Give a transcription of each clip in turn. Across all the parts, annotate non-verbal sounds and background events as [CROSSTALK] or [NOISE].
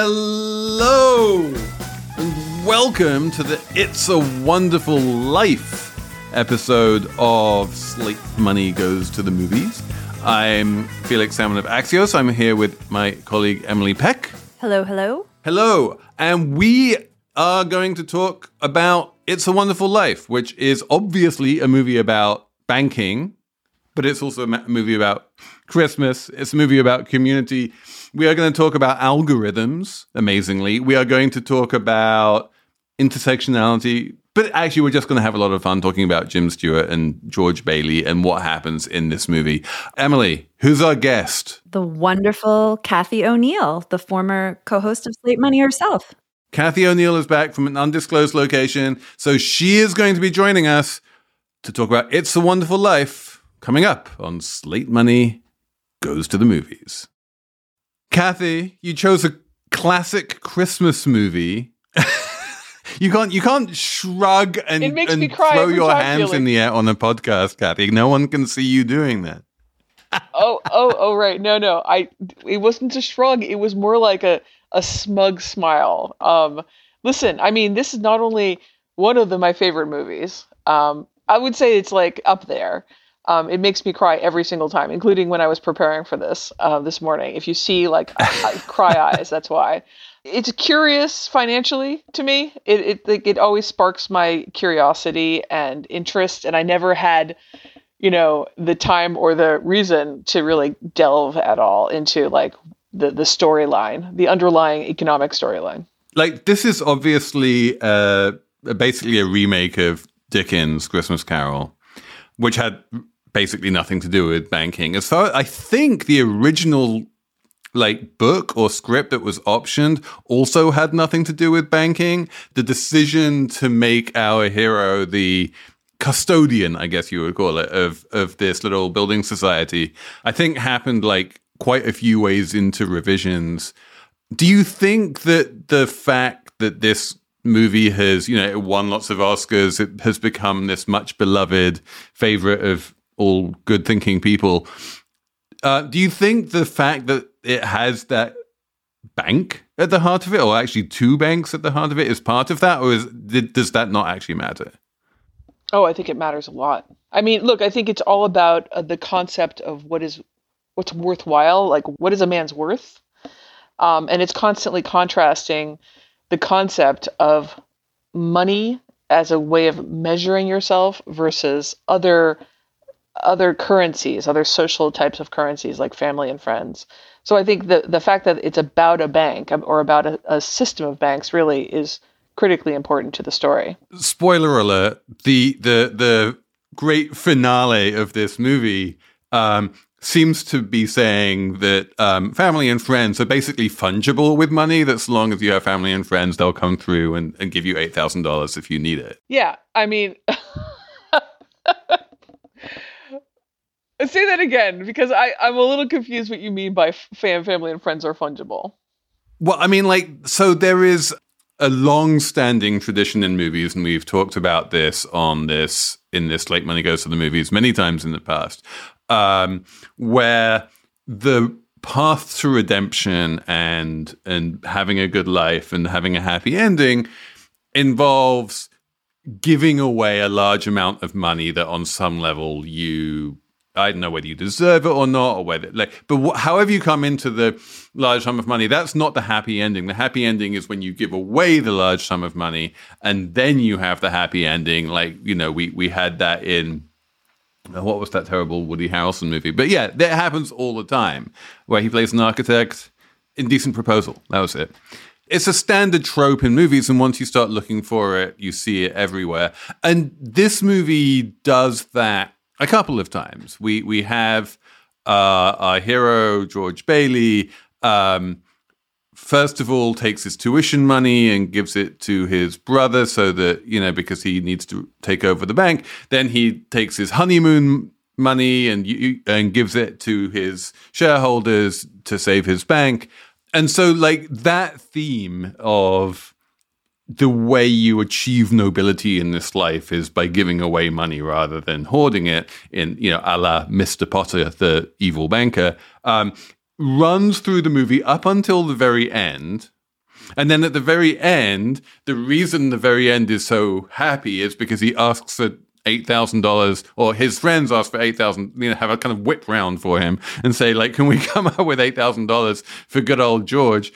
Hello and welcome to the It's a Wonderful Life episode of Slate Money Goes to the Movies. I'm Felix Salmon of Axios. I'm here with my colleague Emily Peck. Hello, hello. Hello. And we are going to talk about It's a Wonderful Life, which is obviously a movie about banking, but it's also a movie about Christmas. It's a movie about community. We are going to talk about algorithms, amazingly. We are going to talk about intersectionality. But actually, we're just going to have a lot of fun talking about Jim Stewart and George Bailey and what happens in this movie. Emily, who's our guest? The wonderful Cathy O'Neil, the former co host of Slate Money herself. Cathy O'Neil is back from an undisclosed location. So she is going to be joining us to talk about It's a Wonderful Life coming up on Slate Money Goes to the Movies. Cathy, you chose a classic Christmas movie. [LAUGHS] you can't you can't shrug and, It makes and me cry throw your hands in the air on a podcast, Cathy. No one can see you doing that. [LAUGHS] oh, oh, oh, right. No, no. I. It wasn't a shrug. It was more like a a smug smile. Um, listen. I mean, this is not only one of the, my favorite movies. Um, I would say it's like up there. Um, it makes me cry every single time, including when I was preparing for this uh, this morning. If you see like [LAUGHS] cry eyes, that's why. It's curious financially to me. It it like, it always sparks my curiosity and interest, and I never had you know the time or the reason to really delve at all into like the the storyline the underlying economic storyline Like this is obviously uh, basically a remake of Dickens' Christmas Carol, which had basically nothing to do with banking. As far I think the original like book or script that was optioned also had nothing to do with banking. The decision to make our hero the custodian, I guess you would call it, of of this little building society, I think happened like quite a few ways into revisions. Do you think that the fact that this movie has, you know, won lots of Oscars, it has become this much beloved favorite of all good thinking people? Uh, do you think the fact that it has that bank at the heart of it, or actually two banks at the heart of it, is part of that, or is, does that not actually matter? oh i think it matters a lot i mean look i think it's all about uh, the concept of what is what's worthwhile like what is a man's worth um, and it's constantly contrasting the concept of money as a way of measuring yourself versus other other currencies, other social types of currencies like family and friends. So I think the the fact that it's about a bank or about a, a system of banks really is critically important to the story. spoiler alert the the the great finale of this movie um seems to be saying that um, family and friends are basically fungible with money. That so long as you have family and friends, they'll come through and, and give you eight thousand dollars if you need it. Yeah, I mean, [LAUGHS] say that again because I I'm a little confused what you mean by f- fam, family, and friends are fungible. Well, I mean, like, so there is a long-standing tradition in movies, and we've talked about this on this in this Slate Money Goes to the Movies many times in the past, um, where the path to redemption and and having a good life and having a happy ending involves giving away a large amount of money that on some level you I don't know whether you deserve it or not, or whether like, but wh- however you come into the large sum of money, that's not the happy ending. The happy ending is when you give away the large sum of money, and then you have the happy ending. Like you know, we we had that in uh, what was that terrible Woody Harrelson movie? But yeah, that happens all the time, where he plays an architect. Indecent Proposal. That was it. It's a standard trope in movies, and once you start looking for it, you see it everywhere. And this movie does that a couple of times. We we have uh, our hero George Bailey. Um, first of all, takes his tuition money and gives it to his brother, so that you know because he needs to take over the bank. Then he takes his honeymoon money and and gives it to his shareholders to save his bank. And so, like that theme of the way you achieve nobility in this life is by giving away money rather than hoarding it in, you know, a la Mr. Potter, the evil banker, um, runs through the movie up until the very end. And then at the very end, the reason the very end is so happy is because he asks for eight thousand dollars, or his friends ask for eight thousand. You know, have a kind of whip round for him and say like, "Can we [LAUGHS] come up with eight thousand dollars for good old George?"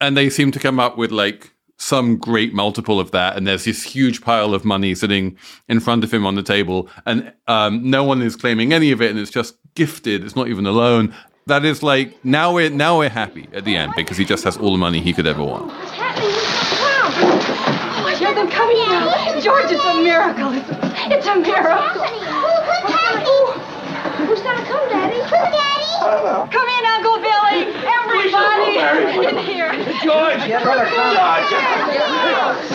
And they seem to come up with like some great multiple of that, and there's this huge pile of money sitting in front of him on the table, and um, no one is claiming any of it, and it's just gifted. It's not even a loan. That is like now we're now we're happy at the end because he just has all the money he could ever want. What's happening? Oh, I hear them coming now. George, it's a miracle. It's, it's a miracle. Who's gonna come, Daddy? Who, Daddy? Come in, Uncle Billy. Everybody in here. George! George!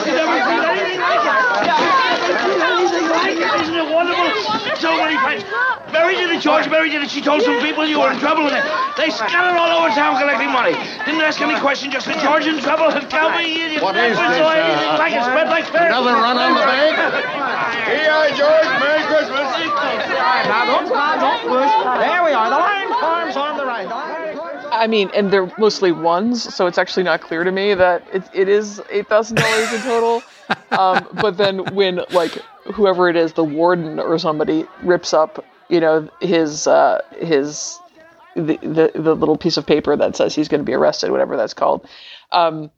You never seen anything like it? Has ever seen anything like it? Isn't it wonderful? So many friends. Mary did it, George. Mary did it. She told some people you were in trouble with it. They scattered all over town collecting money. Didn't ask any questions, just said George in trouble. Tell me What never is this, uh, like it. Spread like fair. Another run on the bank? Here, George. Merry Christmas. Now, don't don't push. There we are. The line farms on the right. The line farms. I mean, and they're mostly ones, so it's actually not clear to me that it, it is eight thousand dollars in total. [LAUGHS] Um, but then when like whoever it is, the warden or somebody rips up, you know, his uh, his the, the the little piece of paper that says he's going to be arrested, whatever that's called. Um,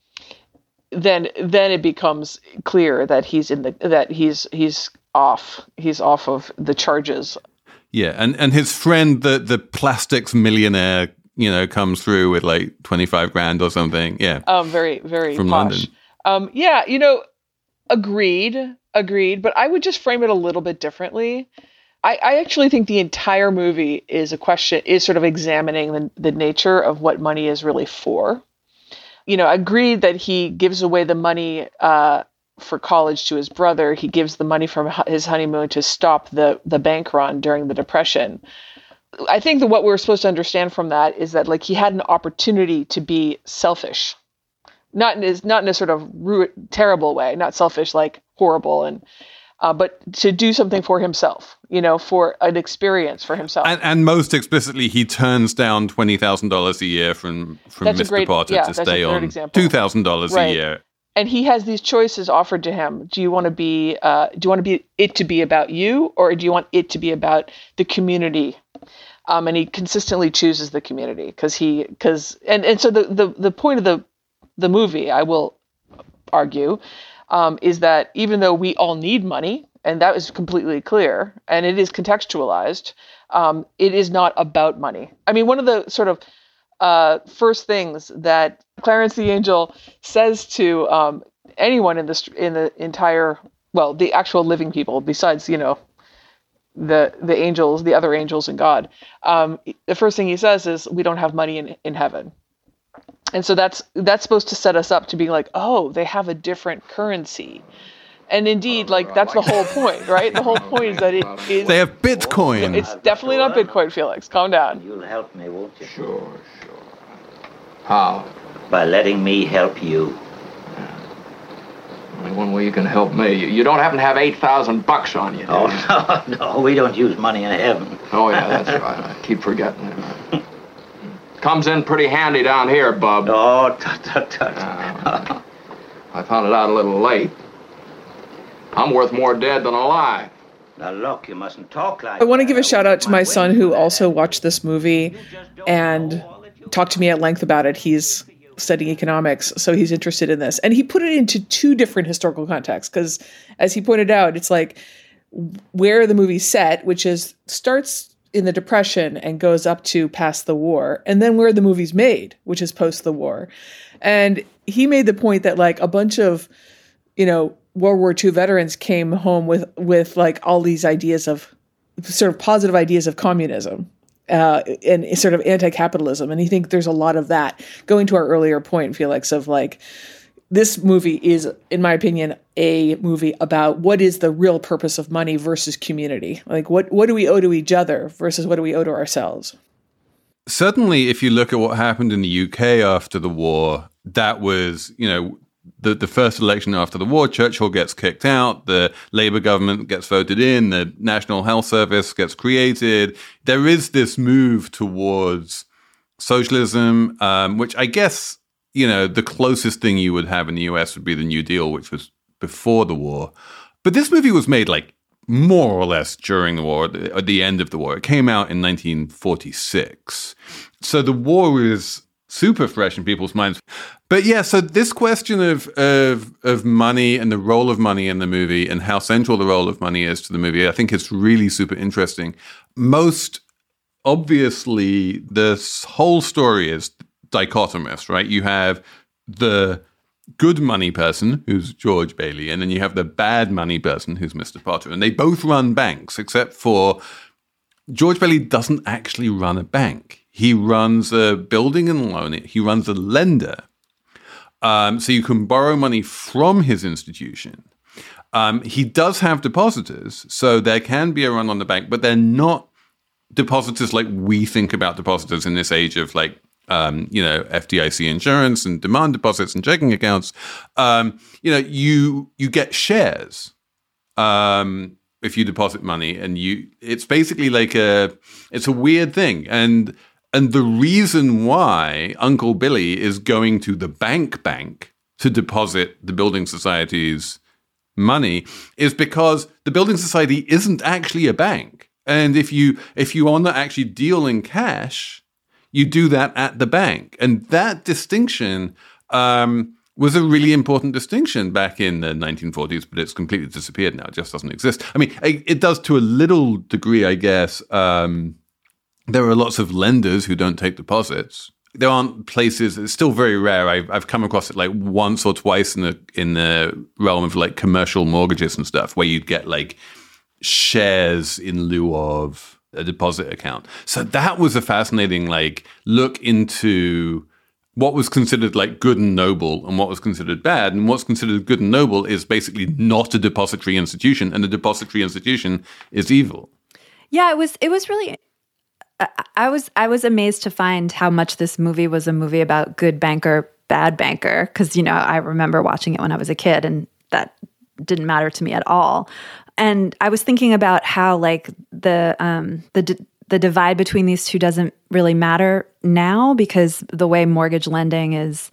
then then it becomes clear that he's in the that he's he's off he's off of the charges Yeah, and and his friend, the the plastics millionaire, you know, comes through with like twenty five grand or something. Yeah, Um, very, very From posh. London. Um, yeah, you know, agreed, agreed. But I would just frame it a little bit differently. I, I actually think the entire movie is a question, is sort of examining the, the nature of what money is really for. You know, agreed that he gives away the money uh, for college to his brother. He gives the money from his honeymoon to stop the the bank run during the depression. I think that what we're supposed to understand from that is that like he had an opportunity to be selfish not in his, not in a sort of terrible way, not selfish, like horrible, and uh, but to do something for himself, you know, for an experience for himself. and, and most explicitly, he turns down twenty thousand dollars a year from from That's Mr. great- Potter yeah, to stay on two thousand dollars a year. and he has these choices offered to him. Do you want to be, uh, do you want to be it to be about you, or do you want it to be about the community? Um, and he consistently chooses the community because he, because, and and so the the the point of the the movie, I will argue, um, is that even though we all need money, and that is completely clear, and it is contextualized, um, it is not about money. I mean, one of the sort of uh, first things that Clarence the Angel says to um, anyone in the in the entire well, the actual living people, besides you know the the angels, the other angels and God, um, the first thing he says is, "We don't have money in in heaven." And so that's that's supposed to set us up to be like, oh, they have a different currency, and indeed, like that's the whole point, right? The whole point is that it [LAUGHS] is. They have Bitcoin. It's definitely not Bitcoin, Felix. Calm down. You'll help me, won't you? Sure, sure. How? By letting me help you. Only one way you can help me. You, you don't happen to have 8,000 bucks on you, Oh, you? [LAUGHS] no, no, we don't use money in heaven. Oh, yeah, that's right. I keep forgetting it. Comes in pretty handy down here, Bub. Oh, tut, tut, tut. Uh, I found it out a little late. I'm worth more dead than alive. now, look, you mustn't talk like I want to give a shout out to my son who also watched. watched this movie and talked to me at length about it. He's studying economics, so he's interested in this. And he put it into two different historical contexts because as he pointed out, it's like where the movie's set, which is starts in the depression and goes up to past the war, and then where the movie's made, which is post the war. And he made the point that like a bunch of you know World War II veterans came home with with like all these ideas of sort of positive ideas of communism uh, and sort of anti-capitalism, and you think there's a lot of that. Going to our earlier point, Felix, of like this movie is, in my opinion, a movie about what is the real purpose of money versus community. Like what what do we owe to each other versus what do we owe to ourselves. certainly if you look at what happened in the UK after the war, that was, you know, the, the first election after the war, Churchill gets kicked out, the Labour government gets voted in, the National Health Service gets created. There is this move towards socialism, um, which I guess you know, the closest thing you would have in the US would be the New Deal, which was before the war. But this movie was made like more or less during the war, at the end of the war. It came out in 1946. So the war is super fresh in people's minds. But yeah, so this question of of of money and the role of money in the movie and how central the role of money is to the movie, I think it's really super interesting. Most obviously, this whole story is dichotomous, right? You have the good money person who's George Bailey, and then you have the bad money person who's Mr. Potter, and they both run banks, except for George Bailey doesn't actually run a bank. He runs a building and loan. He runs a lender. Um, so you can borrow money from his institution. Um, he does have depositors, so there can be a run on the bank, but they're not depositors like we think about depositors in this age of like um, you know FDIC insurance and demand deposits and checking accounts. Um, you know, you you get shares um, if you deposit money, and you it's basically like a it's a weird thing, and and the reason why Uncle Billy is going to the bank bank to deposit the building society's money is because the building society isn't actually a bank. And if you if you want to actually deal in cash, you do that at the bank. And that distinction um, was a really important distinction back in the 1940s, but it's completely disappeared now. It just doesn't exist. I mean, it, it does to a little degree, I guess. Um, there are lots of lenders who don't take deposits. There aren't places. It's still very rare. I've, I've come across it like once or twice in the in the realm of like commercial mortgages and stuff, where you'd get like shares in lieu of a deposit account. So that was a fascinating like look into what was considered like good and noble and what was considered bad. And what's considered good and noble is basically not a depository institution, and a depository institution is evil. Yeah, it was it was really I was I was amazed to find how much this movie was a movie about good banker, bad banker. Because you know I remember watching it when I was a kid, and that didn't matter to me at all. And I was thinking about how like the um, the the divide between these two doesn't really matter now because the way mortgage lending is,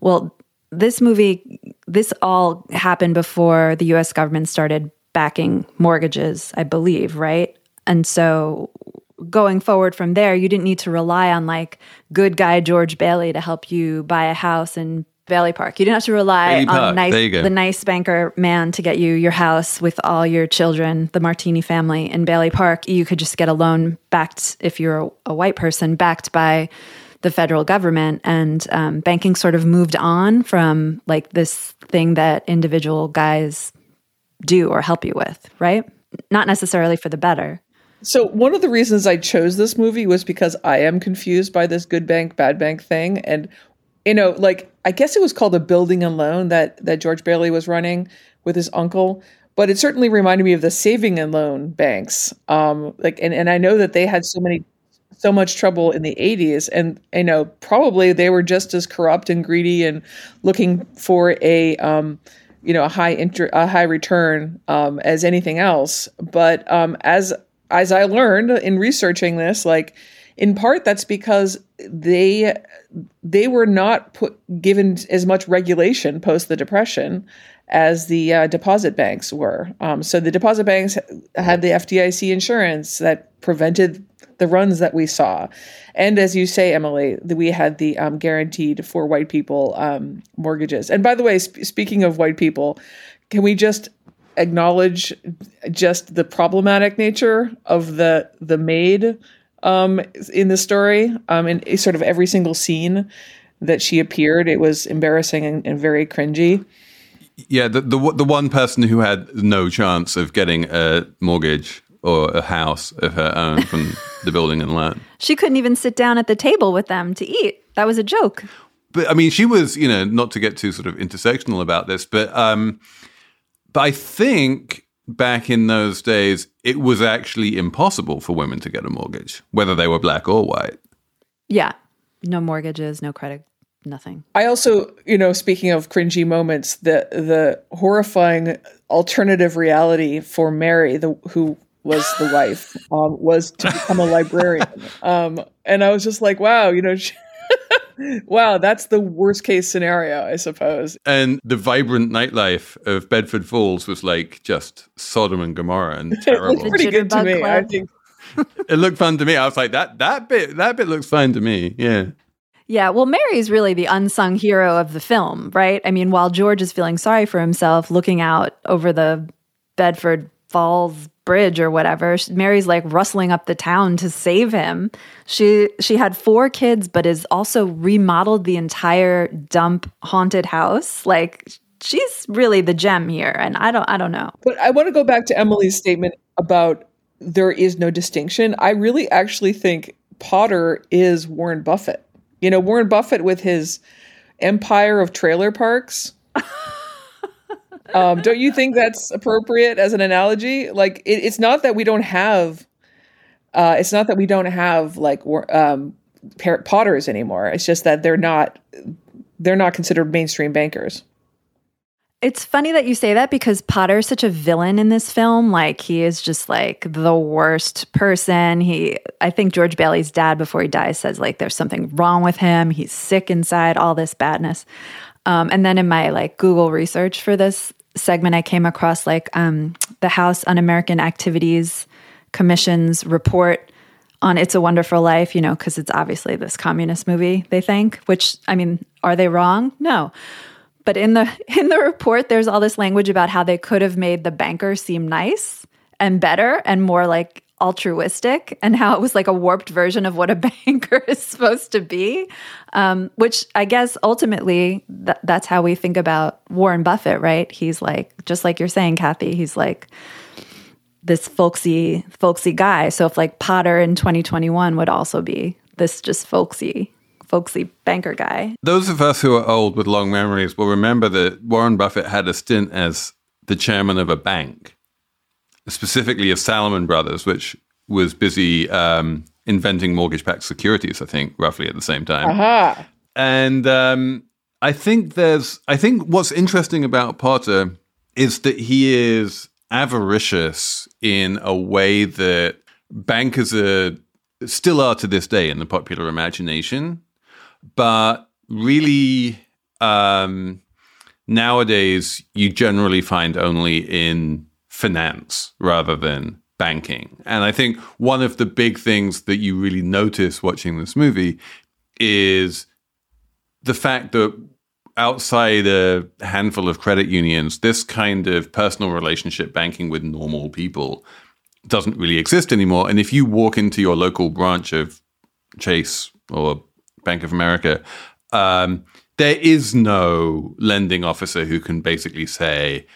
well, this movie this all happened before the U.S. government started backing mortgages, I believe, right? And so going forward from there, you didn't need to rely on like good guy George Bailey to help you buy a house in Bailey Park. You didn't have to rely on nice, the nice banker man to get you your house with all your children, the Martini family in Bailey Park. You could just get a loan backed, if you're a, a white person, backed by the federal government. And um, banking sort of moved on from like this thing that individual guys do or help you with, right? Not necessarily for the better. So one of the reasons I chose this movie was because I am confused by this good bank bad bank thing. And you know like I guess it was called a building and loan that that George Bailey was running with his uncle. But it certainly reminded me of the saving and loan banks. Um like and and I know that they had so many so much trouble in the 80s and you know probably they were just as corrupt and greedy and looking for a um you know a high inter- a high return um, as anything else. But um, as as I learned in researching this, like in part that's because they they were not put given as much regulation post the depression as the uh, deposit banks were. Um, so the deposit banks had the FDIC insurance that prevented the runs that we saw, and as you say, Emily, we had the um, guaranteed for white people um, mortgages. And by the way, sp- speaking of white people, can we just acknowledge just the problematic nature of the the maid um, in the story. Um, in sort of every single scene that she appeared, it was embarrassing and, and very cringy. Yeah, the, the the one person who had no chance of getting a mortgage or a house of her own from the building and land. She couldn't even sit down at the table with them to eat. That was a joke. But I mean, she was, you know, not to get too sort of intersectional about this, but um, but I think back in those days, it was actually impossible for women to get a mortgage, whether they were black or white. Yeah. No mortgages, no credit, nothing. I also, you know, speaking of cringy moments, the the horrifying alternative reality for Mary, the who was the wife, um, was to become a [LAUGHS] librarian. Um, and I was just like, wow, you know, she, wow, that's the worst case scenario, I suppose. And the vibrant nightlife of Bedford Falls was like just Sodom and Gomorrah and [LAUGHS] terrible. pretty good to Jitterbug me. I think [LAUGHS] it looked fun to me. I was like, that that bit that bit looks fine to me. Yeah. Yeah, well, Mary's really the unsung hero of the film, right? I mean, while George is feeling sorry for himself, looking out over the Bedford Falls Bridge or whatever, Mary's like rustling up the town to save him. She she had four kids, but has also remodeled the entire dump haunted house. Like she's really the gem here, and I don't I don't know. But I want to go back to Emily's statement about there is no distinction. I really actually think Potter is Warren Buffett. You know, Warren Buffett with his empire of trailer parks. [LAUGHS] um, don't you think that's appropriate as an analogy? Like, it, it's not that we don't have, uh, it's not that we don't have like um, Potters anymore. It's just that they're not, they're not considered mainstream bankers. It's funny that you say that because Potter is such a villain in this film. Like he is just like the worst person. He I think George Bailey's dad before he dies says like there's something wrong with him. He's sick inside, all this badness. Um, and then in my like Google research for this segment, I came across like um, the House Un-American Activities Commission's report on It's a Wonderful Life, you know, because it's obviously this communist movie, they think, which I mean, are they wrong? No. But in the [LAUGHS] in the report, there's all this language about how they could have made the banker seem nice and better and more like altruistic, and how it was like a warped version of what a [LAUGHS] banker is supposed to be. Um, which I guess ultimately th- that's how we think about Warren Buffett, right? He's like just like you're saying, Cathy. He's like this folksy folksy guy. So if like Potter in 2021 would also be this just folksy folksy banker guy. Those of us who are old with long memories will remember that Warren Buffett had a stint as the chairman of a bank, specifically of Salomon Brothers, which was busy um, inventing mortgage-backed securities. I think roughly at the same time. Aha. And um, I think there's, I think what's interesting about Potter is that he is avaricious in a way that bankers are still are to this day in the popular imagination, but really um, nowadays you generally find only in finance rather than banking. And I think one of the big things that you really notice watching this movie is the fact that outside a handful of credit unions, this kind of personal relationship banking with normal people doesn't really exist anymore. And if you walk into your local branch of Chase or Bank of America, um, there is no lending officer who can basically say,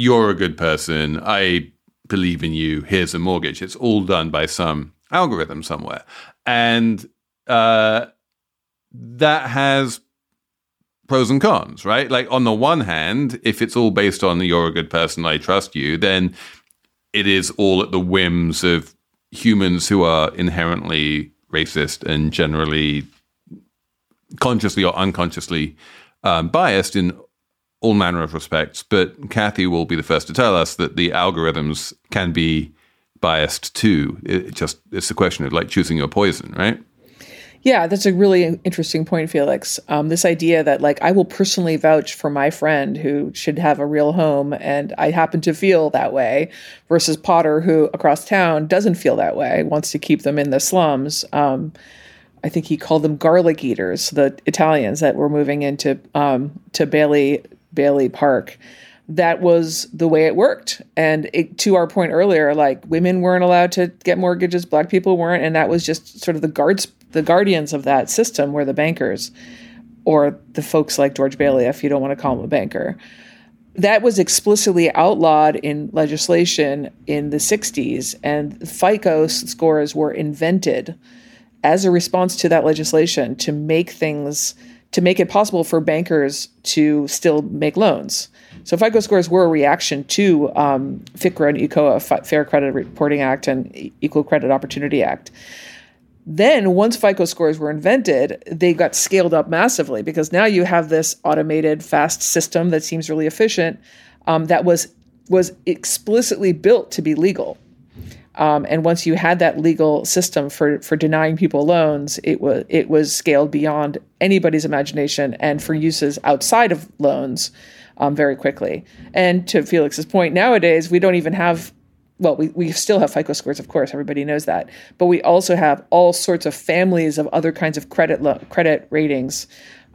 You're a good person. I believe in you. Here's a mortgage. It's all done by some algorithm somewhere. And uh, that has pros and cons, right? Like on the one hand, if it's all based on you're a good person, I trust you, then it is all at the whims of humans who are inherently racist and generally consciously or unconsciously um, biased in all manner of respects. But Cathy will be the first to tell us that the algorithms can be biased too. It just it's a question of like choosing your poison, right? Yeah, that's a really interesting point, Felix. Um, this idea that, like, I will personally vouch for my friend who should have a real home, and I happen to feel that way, versus Potter, who across town doesn't feel that way, wants to keep them in the slums. Um, I think he called them garlic eaters, the Italians that were moving into um, to Bailey Bailey Park. That was the way it worked, and it, to our point earlier, like women weren't allowed to get mortgages, black people weren't, and that was just sort of the guards, the guardians of that system were the bankers, or the folks like George Bailey, if you don't want to call him a banker. That was explicitly outlawed in legislation in the 60s, and FICO scores were invented as a response to that legislation to make things to make it possible for bankers to still make loans. So FICO scores were a reaction to um, FCRA and ECOA, Fair Credit Reporting Act and Equal Credit Opportunity Act. Then, once FICO scores were invented, they got scaled up massively because now you have this automated, fast system that seems really efficient um, that was was explicitly built to be legal. Um, and once you had that legal system for for denying people loans, it was it was scaled beyond anybody's imagination and for uses outside of loans um, very quickly. And to Felix's point, nowadays we don't even have well, we, we still have FICO scores, of course, everybody knows that. But we also have all sorts of families of other kinds of credit lo- credit ratings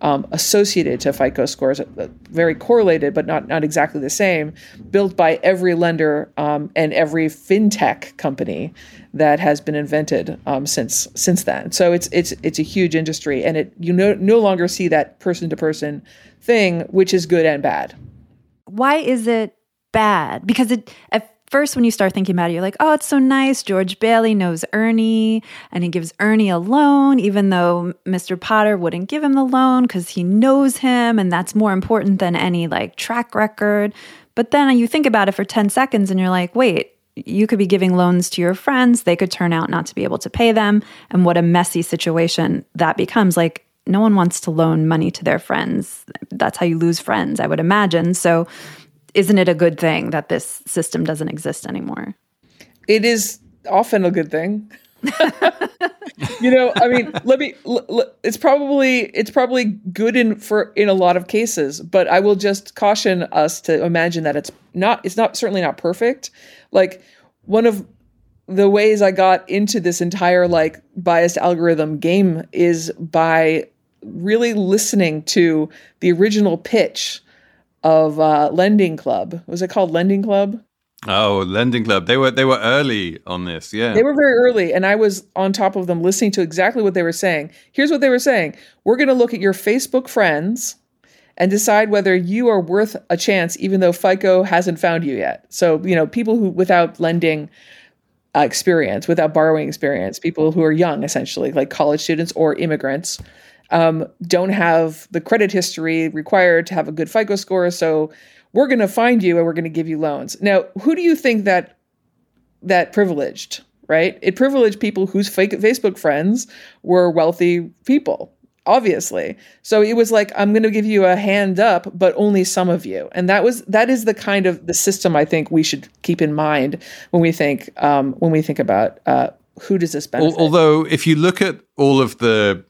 um, associated to FICO scores, uh, very correlated, but not not exactly the same, built by every lender um, and every fintech company that has been invented um, since since then. So it's it's it's a huge industry, and it you no no longer see that person to person thing, which is good and bad. Why is it bad? Because it at first when you start thinking about it, you're like, oh, it's so nice. George Bailey knows Ernie and he gives Ernie a loan, even though Mr. Potter wouldn't give him the loan because he knows him. And that's more important than any like track record. But then you think about it for 10 seconds and you're like, wait, you could be giving loans to your friends. They could turn out not to be able to pay them. And what a messy situation that becomes. Like, no one wants to loan money to their friends. That's how you lose friends, I would imagine. So, isn't it a good thing that this system doesn't exist anymore? It is often a good thing. [LAUGHS] you know, I mean, let me. L- l- it's probably it's probably good in for in a lot of cases, but I will just caution us to imagine that it's not. It's not certainly not perfect. Like one of the ways I got into this entire like biased algorithm game is by really listening to the original pitch of uh, Lending Club. Was it called Lending Club? Oh, Lending Club. They were they were early on this. Yeah. They were very early and I was on top of them listening to exactly what they were saying. Here's what they were saying. We're going to look at your Facebook friends and decide whether you are worth a chance even though FICO hasn't found you yet. So, you know, people who without lending uh, experience, without borrowing experience, people who are young essentially, like college students or immigrants um, don't have the credit history required to have a good FICO score. So we're going to find you and we're going to give you loans. Now, who do you think that that privileged? Right? It privileged people whose fake Facebook friends were wealthy people, obviously. So it was like I'm going to give you a hand up, but only some of you. And that was that is the kind of the system I think we should keep in mind when we think um, when we think about uh, who does this benefit. Although, if you look at all of the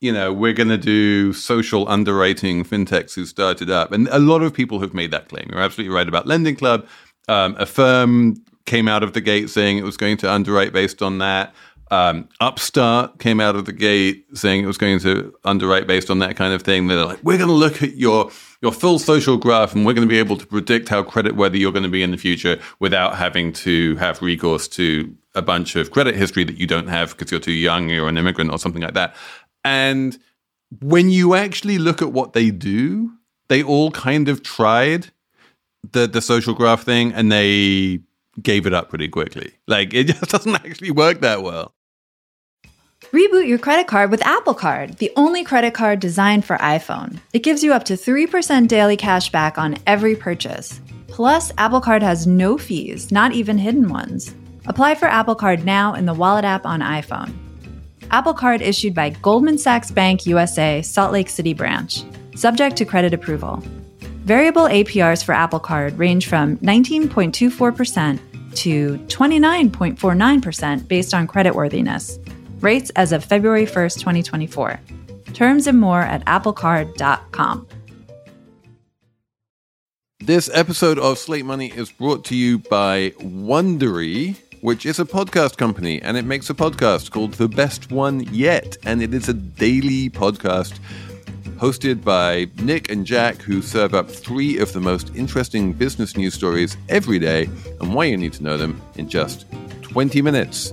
you know, we're going to do social underwriting fintechs who started up. And a lot of people have made that claim. You're absolutely right about Lending Club. Um, firm came out of the gate saying it was going to underwrite based on that. Um, Upstart came out of the gate saying it was going to underwrite based on that kind of thing. They're like, we're going to look at your your full social graph and we're going to be able to predict how credit worthy you're going to be in the future without having to have recourse to a bunch of credit history that you don't have because you're too young, you're an immigrant or something like that. And when you actually look at what they do, they all kind of tried the the social graph thing and they gave it up pretty quickly. Like it [LAUGHS] just doesn't actually work that well. Reboot your credit card with Apple Card, the only credit card designed for iPhone. It gives you up to 3% daily cash back on every purchase. Plus, Apple Card has no fees, not even hidden ones. Apply for Apple Card now in the Wallet app on iPhone. Apple Card issued by Goldman Sachs Bank USA, Salt Lake City branch, subject to credit approval. Variable APRs for Apple Card range from 19.24% to 29.49% based on creditworthiness. Rates as of February 1st, 2024. Terms and more at applecard.com. This episode of Slate Money is brought to you by Wondery which is a podcast company, and it makes a podcast called The Best One Yet. And it is a daily podcast hosted by Nick and Jack, who serve up three of the most interesting business news stories every day and why you need to know them in just 20 minutes.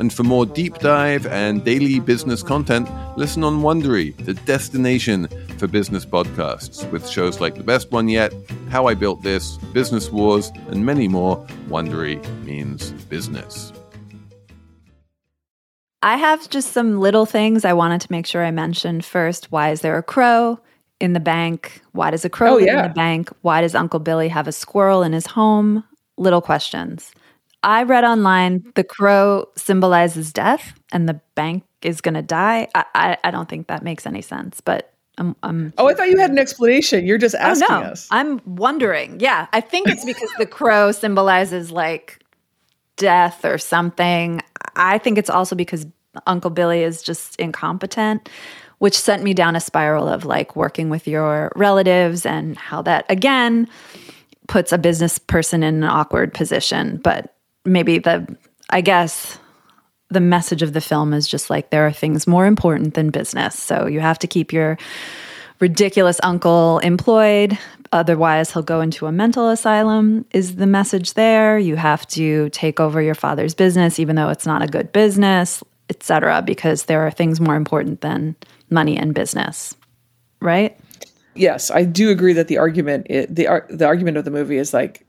And for more deep dive and daily business content, listen on Wondery, the destination for business podcasts, with shows like The Best One Yet, How I Built This, Business Wars, and many more. Wondery means business. I have just some little things I wanted to make sure I mentioned first. Why is there a crow in the bank? Why does a crow Oh, live yeah. in the bank? Why does Uncle Billy have a squirrel in his home? Little questions. I read online the crow symbolizes death and the bank is going to die. I, I, I don't think that makes any sense, but I'm, I'm Oh, I thought you had an explanation. You're just asking oh, no. us. I'm wondering. Yeah, I think it's because the crow symbolizes like death or something. I think it's also because Uncle Billy is just incompetent, which sent me down a spiral of like working with your relatives and how that again puts a business person in an awkward position. But maybe the, I guess, the message of the film is just like there are things more important than business. So you have to keep your ridiculous uncle employed. Otherwise, he'll go into a mental asylum. Is the message there? You have to take over your father's business, even though it's not a good business, etc. Because there are things more important than money and business, right? yes, I do agree that the argument the the argument of the movie is like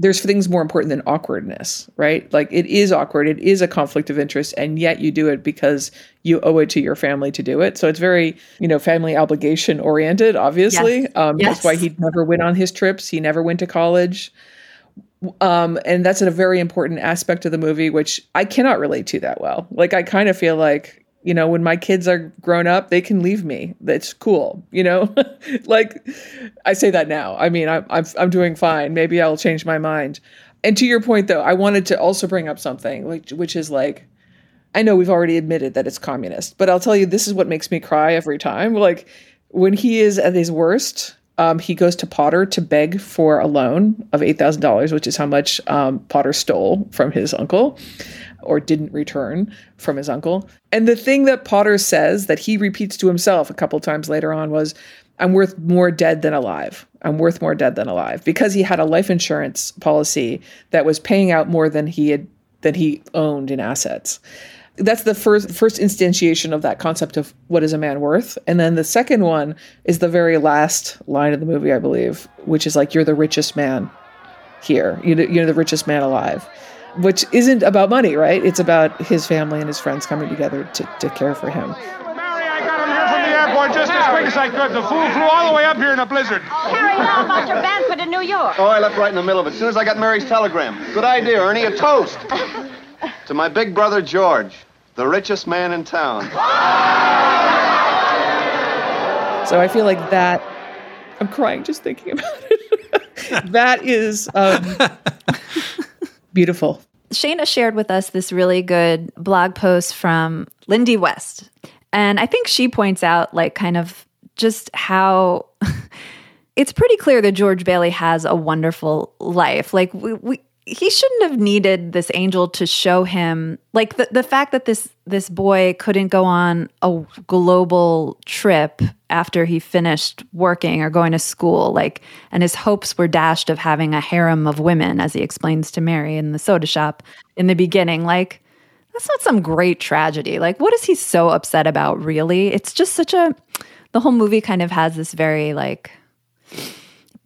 there's things more important than awkwardness, right? Like it is awkward, it is a conflict of interest, and yet you do it because you owe it to your family to do it. So it's very, you know, family obligation oriented. Obviously, Yes. um, Yes. that's why he never went on his trips. He never went to college. Um, and that's a very important aspect of the movie, which I cannot relate to that well. Like I kind of feel like, you know, when my kids are grown up, they can leave me. That's cool, you know. [LAUGHS] like I say that now. I mean, I'm I'm I'm doing fine. Maybe I'll change my mind. And to your point, though, I wanted to also bring up something, which which is like, I know we've already admitted that it's communist, but I'll tell you, this is what makes me cry every time. Like when he is at his worst, um, he goes to Potter to beg for a loan of eight thousand dollars, which is how much um, Potter stole from his uncle, or didn't return from his uncle. And the thing that Potter says that he repeats to himself a couple times later on was, "I'm worth more dead than alive. I'm worth more dead than alive," because he had a life insurance policy that was paying out more than he had than he owned in assets. That's the first first instantiation of that concept of what is a man worth. And then the second one is the very last line of the movie i believe which is like you're the richest man here. The, you're the richest man alive which isn't about money right it's about his family and his friends coming together to, to care for him Mary, I got him here from the airport just as quick as I could. The fool flew all the way up here in a blizzard. Harry, how about your Banford in New York? Oh, I left right in the middle of it. As soon as I got Mary's telegram. Good idea, Ernie. A toast. [LAUGHS] to my big brother, George, the richest man in town. so i feel like that i'm crying just thinking about it [LAUGHS] that is um, [LAUGHS] beautiful Shayna shared with us this really good blog post from Lindy West. And I think she points out, like, kind of just how [LAUGHS] it's pretty clear that George Bailey has a wonderful life. Like, we, we he shouldn't have needed this angel to show him like the, the fact that this this boy couldn't go on a global trip after he finished working or going to school like and his hopes were dashed of having a harem of women as he explains to mary in the soda shop in the beginning. Like that's not some great tragedy. Like what is he so upset about really? It's just such a the whole movie kind of has this very like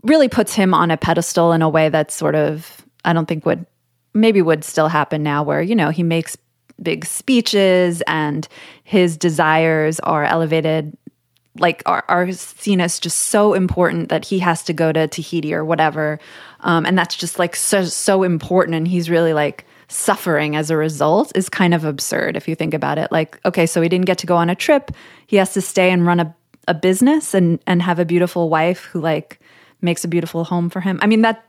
really puts him on a pedestal in a way that's sort of I don't think would maybe would still happen now where you know he makes big speeches and his desires are elevated. Like are, are seen as just so important that he has to go to Tahiti or whatever. Um, and that's just like so so important. And he's really like suffering as a result is kind of absurd if you think about it. Like okay so he didn't get to go on a trip. He has to stay and run a, a business and and have a beautiful wife who like makes a beautiful home for him. I mean that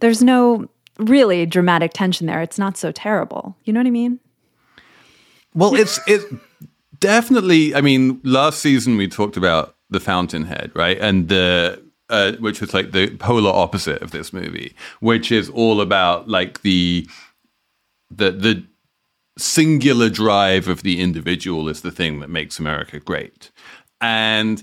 there's no really dramatic tension there. It's not so terrible. You know what I mean? Well, it's it definitely. I mean, last season we talked about the Fountainhead, right, and the uh, which was like the polar opposite of this movie, which is all about like the the the singular drive of the individual is the thing that makes America great, and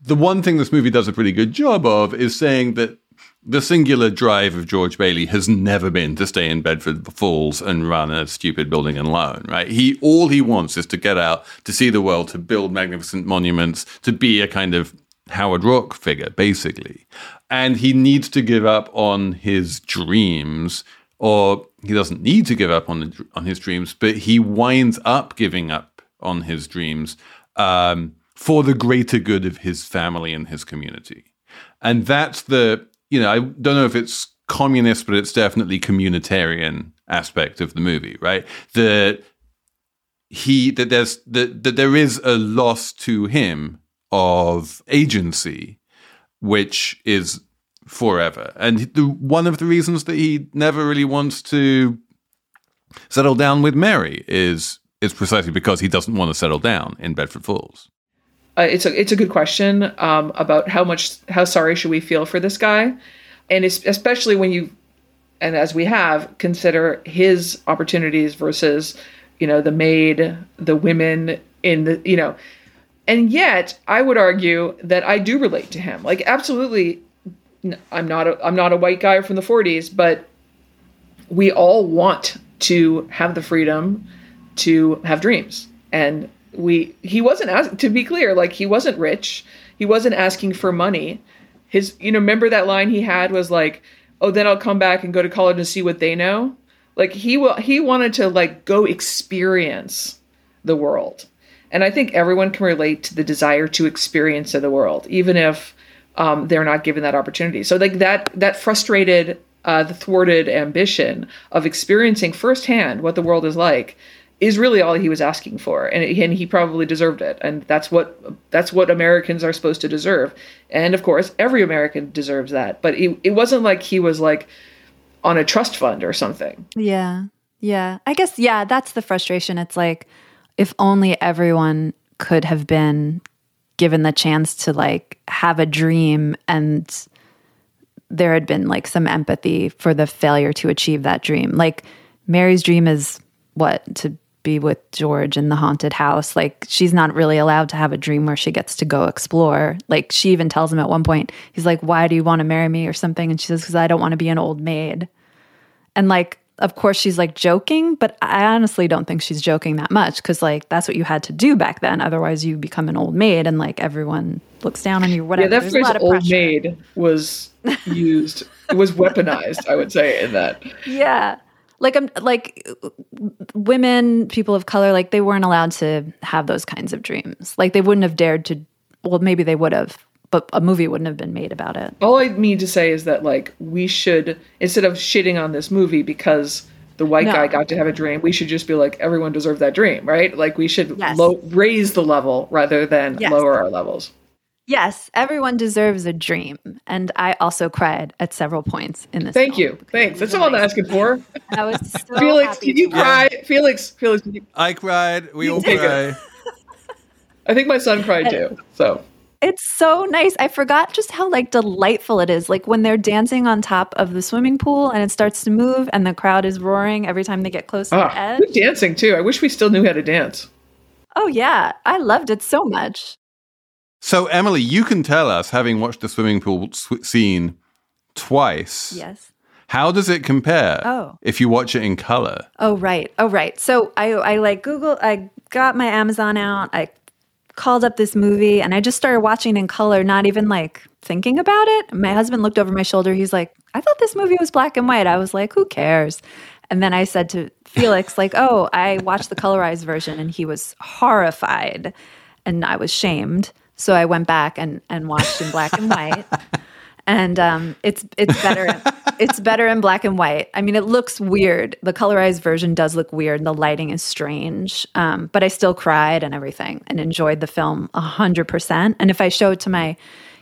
the one thing this movie does a pretty good job of is saying that the singular drive of George Bailey has never been to stay in Bedford Falls and run a stupid building and loan, right? He all he wants is to get out, to see the world, to build magnificent monuments, to be a kind of Howard Roark figure, basically. And he needs to give up on his dreams, or he doesn't need to give up on the, on his dreams, but he winds up giving up on his dreams um, for the greater good of his family and his community. And that's the you know I don't know if it's communist, but it's definitely communitarian aspect of the movie, right? The he that there's that, that there is a loss to him of agency, which is forever. And the, one of the reasons that he never really wants to settle down with Mary is is precisely because he doesn't want to settle down in Bedford Falls. Uh, it's a it's a good question um, about how much how sorry should we feel for this guy, and especially when you and as we have consider his opportunities versus you know the maid, the women in the you know, and yet I would argue that I do relate to him. Like absolutely, I'm not a I'm not a white guy from the 40s, but we all want to have the freedom to have dreams. And we he wasn't to be clear like he wasn't rich. He wasn't asking for money. His you know remember that line he had was like oh then i'll come back and go to college and see what they know. Like he will he wanted to like go experience the world. And i think everyone can relate to the desire to experience the world even if um, they're not given that opportunity. So like that that frustrated uh, the thwarted ambition of experiencing firsthand what the world is like is really all he was asking for and, and he probably deserved it and that's what that's what americans are supposed to deserve. And of course every american deserves that but it, it wasn't like he was like on a trust fund or something. Yeah. Yeah. I guess yeah that's the frustration. It's like if only everyone could have been given the chance to like have a dream and there had been like some empathy for the failure to achieve that dream. Like mary's dream is what? To be with George in the haunted house. Like she's not really allowed to have a dream where she gets to go explore. Like she even tells him at one point, he's like, "Why do you want to marry me?" or something, and she says, "Because I don't want to be an old maid." And like, of course, she's like joking, but I honestly don't think she's joking that much because like that's what you had to do back then. Otherwise, you become an old maid, and like everyone looks down on you. Whatever. Yeah, that phrase "old pressure. maid" was [LAUGHS] used. it was weaponized, I would say, in that. Yeah like I'm like women, people of color, like they weren't allowed to have those kinds of dreams. Like they wouldn't have dared to. Well, maybe they would have, but a movie wouldn't have been made about it. All I mean to say is that like we should instead of shitting on this movie because the white no. guy got to have a dream, we should just be like everyone deserved that dream, right? Like we should yes. low, raise the level rather than yes. lower our levels. Yes, everyone deserves a dream. And I also cried at several points in this. Thank you. Thanks. That's all I'm asking for. I was so [LAUGHS] Felix, did you cry? Yeah. Felix, Felix, you- I cried. We all cry. I think my son cried too. So it's so nice. I forgot just how like delightful it is. Like when they're dancing on top of the swimming pool and it starts to move and the crowd is roaring every time they get close to the ah, edge. dancing too. I wish we still knew how to dance. Oh yeah, I loved it so much. So, Emily, you can tell us, having watched the swimming pool sw- scene twice. Yes. How does it compare? Oh. If you watch it in color. Oh, right. Oh, right. So I, I like Google, I got my Amazon out. I called up this movie and I just started watching in color, not even like thinking about it. My husband looked over my shoulder. He's like, I thought this movie was black and white. I was like, who cares? And then I said to Felix, like, [LAUGHS] oh, I watched the colorized version and he was horrified and I was shamed. So I went back and, and watched in black and white. [LAUGHS] and um, it's it's better it's better in black and white. I mean, it looks weird. The colorized version does look weird. The lighting is strange, um, but I still cried and everything and enjoyed the film hundred percent. And if I show it to my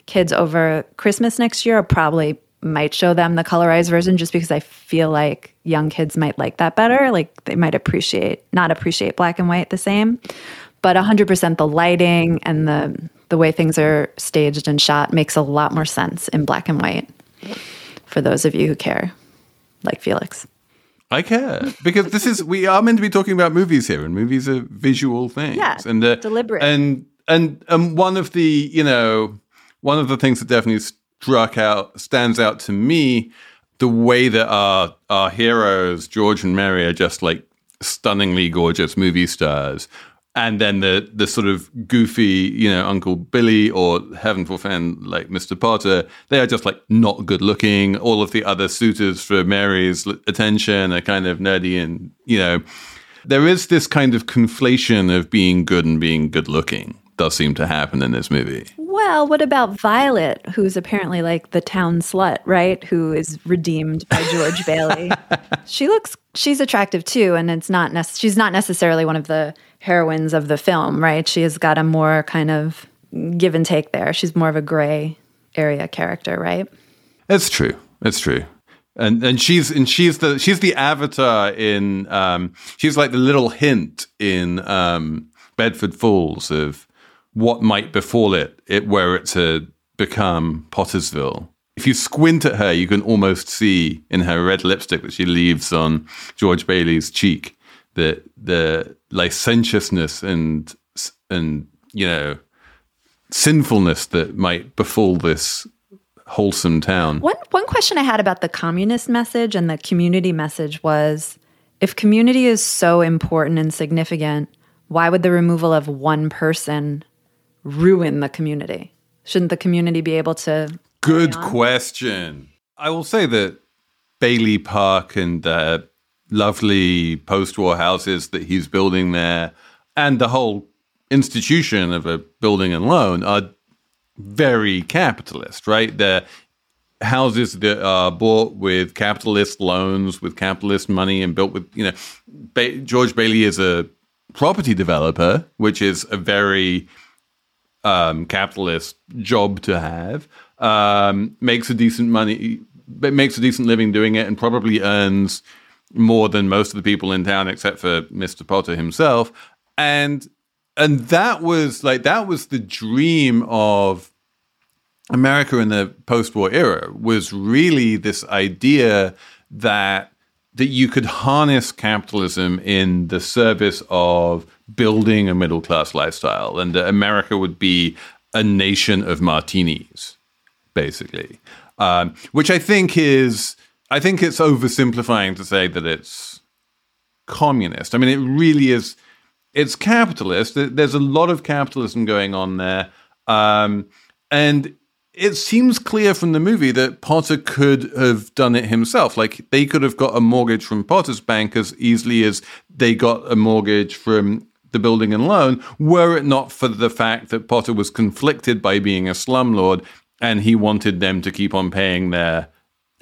kids over Christmas next year, I probably might show them the colorized version just because I feel like young kids might like that better. Like they might appreciate not appreciate black and white the same but 100% the lighting and the the way things are staged and shot makes a lot more sense in black and white for those of you who care like Felix. I care because this is we are meant to be talking about movies here, and movies are visual things. Yeah, and uh, deliberate. And and and one of the you know one of the things that definitely struck out stands out to me the way that our our heroes George and Mary are just like stunningly gorgeous movie stars and then the the sort of goofy, you know, Uncle Billy or heaven forfend like Mr. Potter, they are just like not good looking. All of the other suitors for Mary's attention are kind of nerdy and you know, there is this kind of conflation of being good and being good looking. Does seem to happen in this movie. Well, what about Violet, who's apparently like the town slut, right? Who is redeemed by George Bailey. [LAUGHS] She looks she's attractive too and it's not nec- she's not necessarily one of the heroines of the film, right? She has got a more kind of give and take there. She's more of a gray area character, right? It's true. It's true. And and she's and she's the she's the avatar in um she's like the little hint in um Bedford Falls of what might befall it, it were it to become Pottersville. If you squint at her, you can almost see in her red lipstick that she leaves on George Bailey's cheek the the licentiousness and and you know sinfulness that might befall this wholesome town. One one question I had about the communist message and the community message was if community is so important and significant, why would the removal of one person ruin the community? Shouldn't the community be able to Good question. I will say that Bailey Park and the lovely post war houses that he's building there and the whole institution of a building and loan are very capitalist, right? They're houses that are bought with capitalist loans, with capitalist money, and built with, you know, ba- George Bailey is a property developer, which is a very um, capitalist job to have. Um, makes a decent money, makes a decent living doing it, and probably earns more than most of the people in town, except for Mr. Potter himself. And and that was like that was the dream of America in the post-war era was really this idea that that you could harness capitalism in the service of building a middle class lifestyle and that America would be a nation of martinis basically um, which I think is I think it's oversimplifying to say that it's communist. I mean it really is it's capitalist. There's a lot of capitalism going on there. Um, and it seems clear from the movie that Potter could have done it himself. Like they could have got a mortgage from Potter's bank as easily as they got a mortgage from the building and loan, were it not for the fact that Potter was conflicted by being a slumlord and he wanted them to keep on paying their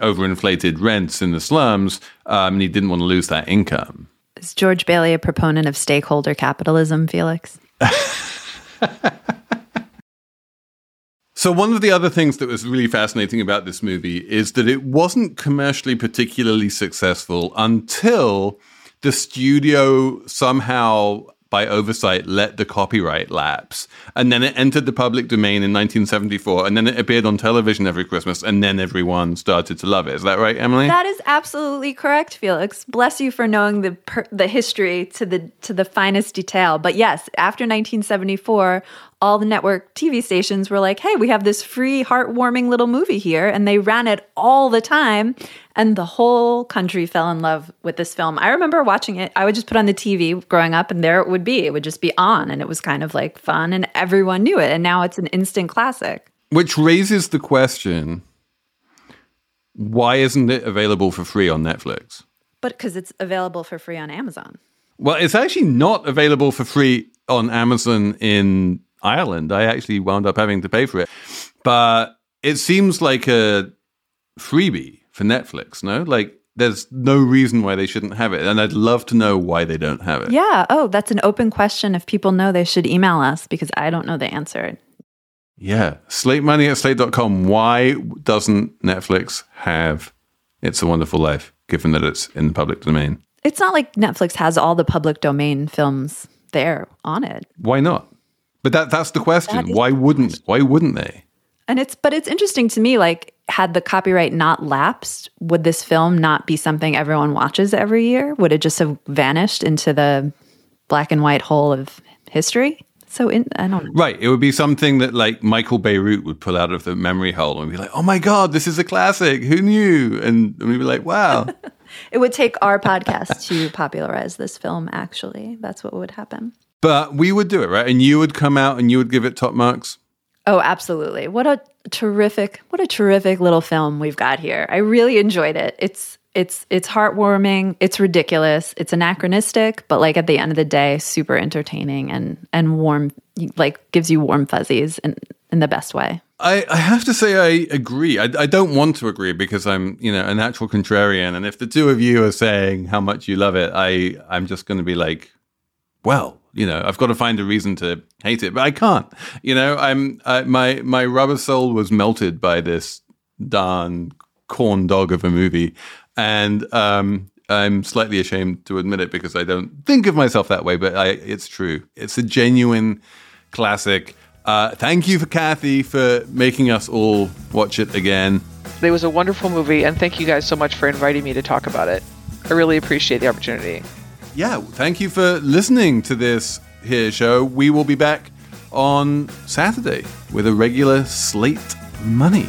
overinflated rents in the slums, um, and he didn't want to lose that income. Is George Bailey a proponent of stakeholder capitalism, Felix? [LAUGHS] So, one of the other things that was really fascinating about this movie is that it wasn't commercially particularly successful until the studio somehow, by oversight, let the copyright lapse. And then it entered the public domain in 1974. And then it appeared on television every Christmas. And then everyone started to love it. Is that right, Emily? That is absolutely correct, Felix. Bless you for knowing the per- the history to the to the finest detail. But yes, after 1974, all the network TV stations were like, "Hey, we have this free, heartwarming little movie here," and they ran it all the time, and the whole country fell in love with this film. I remember watching it. I would just put on the TV growing up, and there it would be. It would just be on, and it was kind of like fun, and everyone knew it. And now it's an instant classic. Which raises the question why isn't it available for free on Netflix? But because it's available for free on Amazon. Well, it's actually not available for free on Amazon in Ireland. I actually wound up having to pay for it. But it seems like a freebie for Netflix, no? Like there's no reason why they shouldn't have it. And I'd love to know why they don't have it. Yeah. Oh, that's an open question. If people know, they should email us because I don't know the answer. Yeah. Slate money at slate.com. Why doesn't Netflix have It's a Wonderful Life, given that it's in the public domain? It's not like Netflix has all the public domain films there on it. Why not? But that that's the question. That Why wouldn't why wouldn't they? And it's but it's interesting to me like had the copyright not lapsed, would this film not be something everyone watches every year? Would it just have vanished into the black and white hole of history? So in, I don't know. Right. It would be something that like Michael Beirut would pull out of the memory hole and be like, "Oh my god, this is a classic. Who knew?" And, and we'd be like, "Wow." [LAUGHS] It would take our podcast to popularize this film actually. That's what would happen. But we would do it, right? And you would come out and you would give it top marks. Oh, absolutely. What a terrific, what a terrific little film we've got here. I really enjoyed it. It's it's it's heartwarming, it's ridiculous, it's anachronistic, but like at the end of the day, super entertaining and and warm like gives you warm fuzzies in in the best way. I, I have to say I agree. I, I don't want to agree because I'm, you know, a natural contrarian. And if the two of you are saying how much you love it, I I'm just going to be like, well, you know, I've got to find a reason to hate it, but I can't. You know, I'm I, my my rubber soul was melted by this darn corn dog of a movie, and um, I'm slightly ashamed to admit it because I don't think of myself that way, but I, it's true. It's a genuine classic. Uh, thank you for Cathy for making us all watch it again. It was a wonderful movie, and thank you guys so much for inviting me to talk about it. I really appreciate the opportunity. Yeah, thank you for listening to this here show. We will be back on Saturday with a regular slate money.